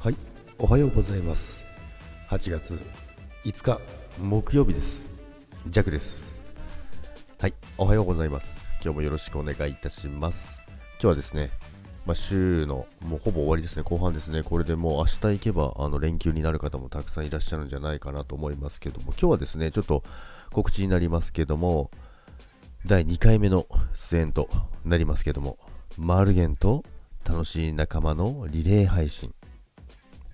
はいおはようございます。8月5日木曜日です。ジャクです。はいおはようございます。今日もよろしくお願いいたします。今日はですねまあ、週のもうほぼ終わりですね、後半ですね、これでもう明日行けばあの連休になる方もたくさんいらっしゃるんじゃないかなと思いますけども、今日はですね、ちょっと告知になりますけども、第2回目の出演となりますけども、マルゲンと楽しい仲間のリレー配信。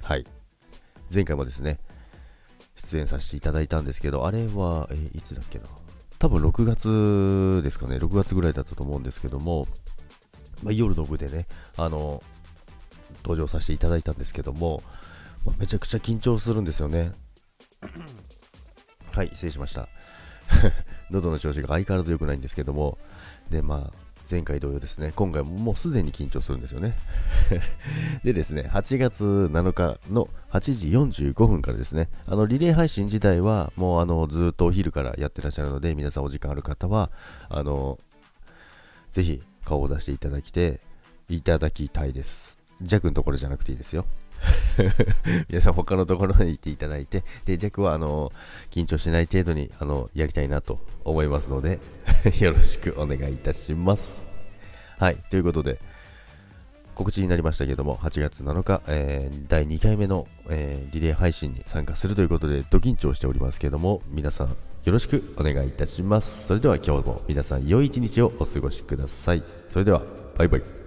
はい。前回もですね、出演させていただいたんですけど、あれは、えいつだっけな？多分6月ですかね、6月ぐらいだったと思うんですけども、まあ、夜の部でね、あの、登場させていただいたんですけども、まあ、めちゃくちゃ緊張するんですよね。はい、失礼しました。喉の調子が相変わらず良くないんですけども、で、まあ、前回同様ですね、今回もうすでに緊張するんですよね。でですね、8月7日の8時45分からですね、あのリレー配信自体はもうあのずっとお昼からやってらっしゃるので、皆さんお時間ある方は、あの、ぜひ顔を出していただきて、いただきたいです。ジャックのところじゃなくていいですよ。皆さん他のところに行っていただいて、で、ジャックはあの、緊張しない程度にあの、やりたいなと思いますので、よろしくお願いいたします。はい、ということで、告知になりましたけども、8月7日、えー、第2回目の、えー、リレー配信に参加するということで、ド緊張しておりますけども、皆さんよろしくお願いいたします。それでは今日も皆さん良い一日をお過ごしください。それでは、バイバイ。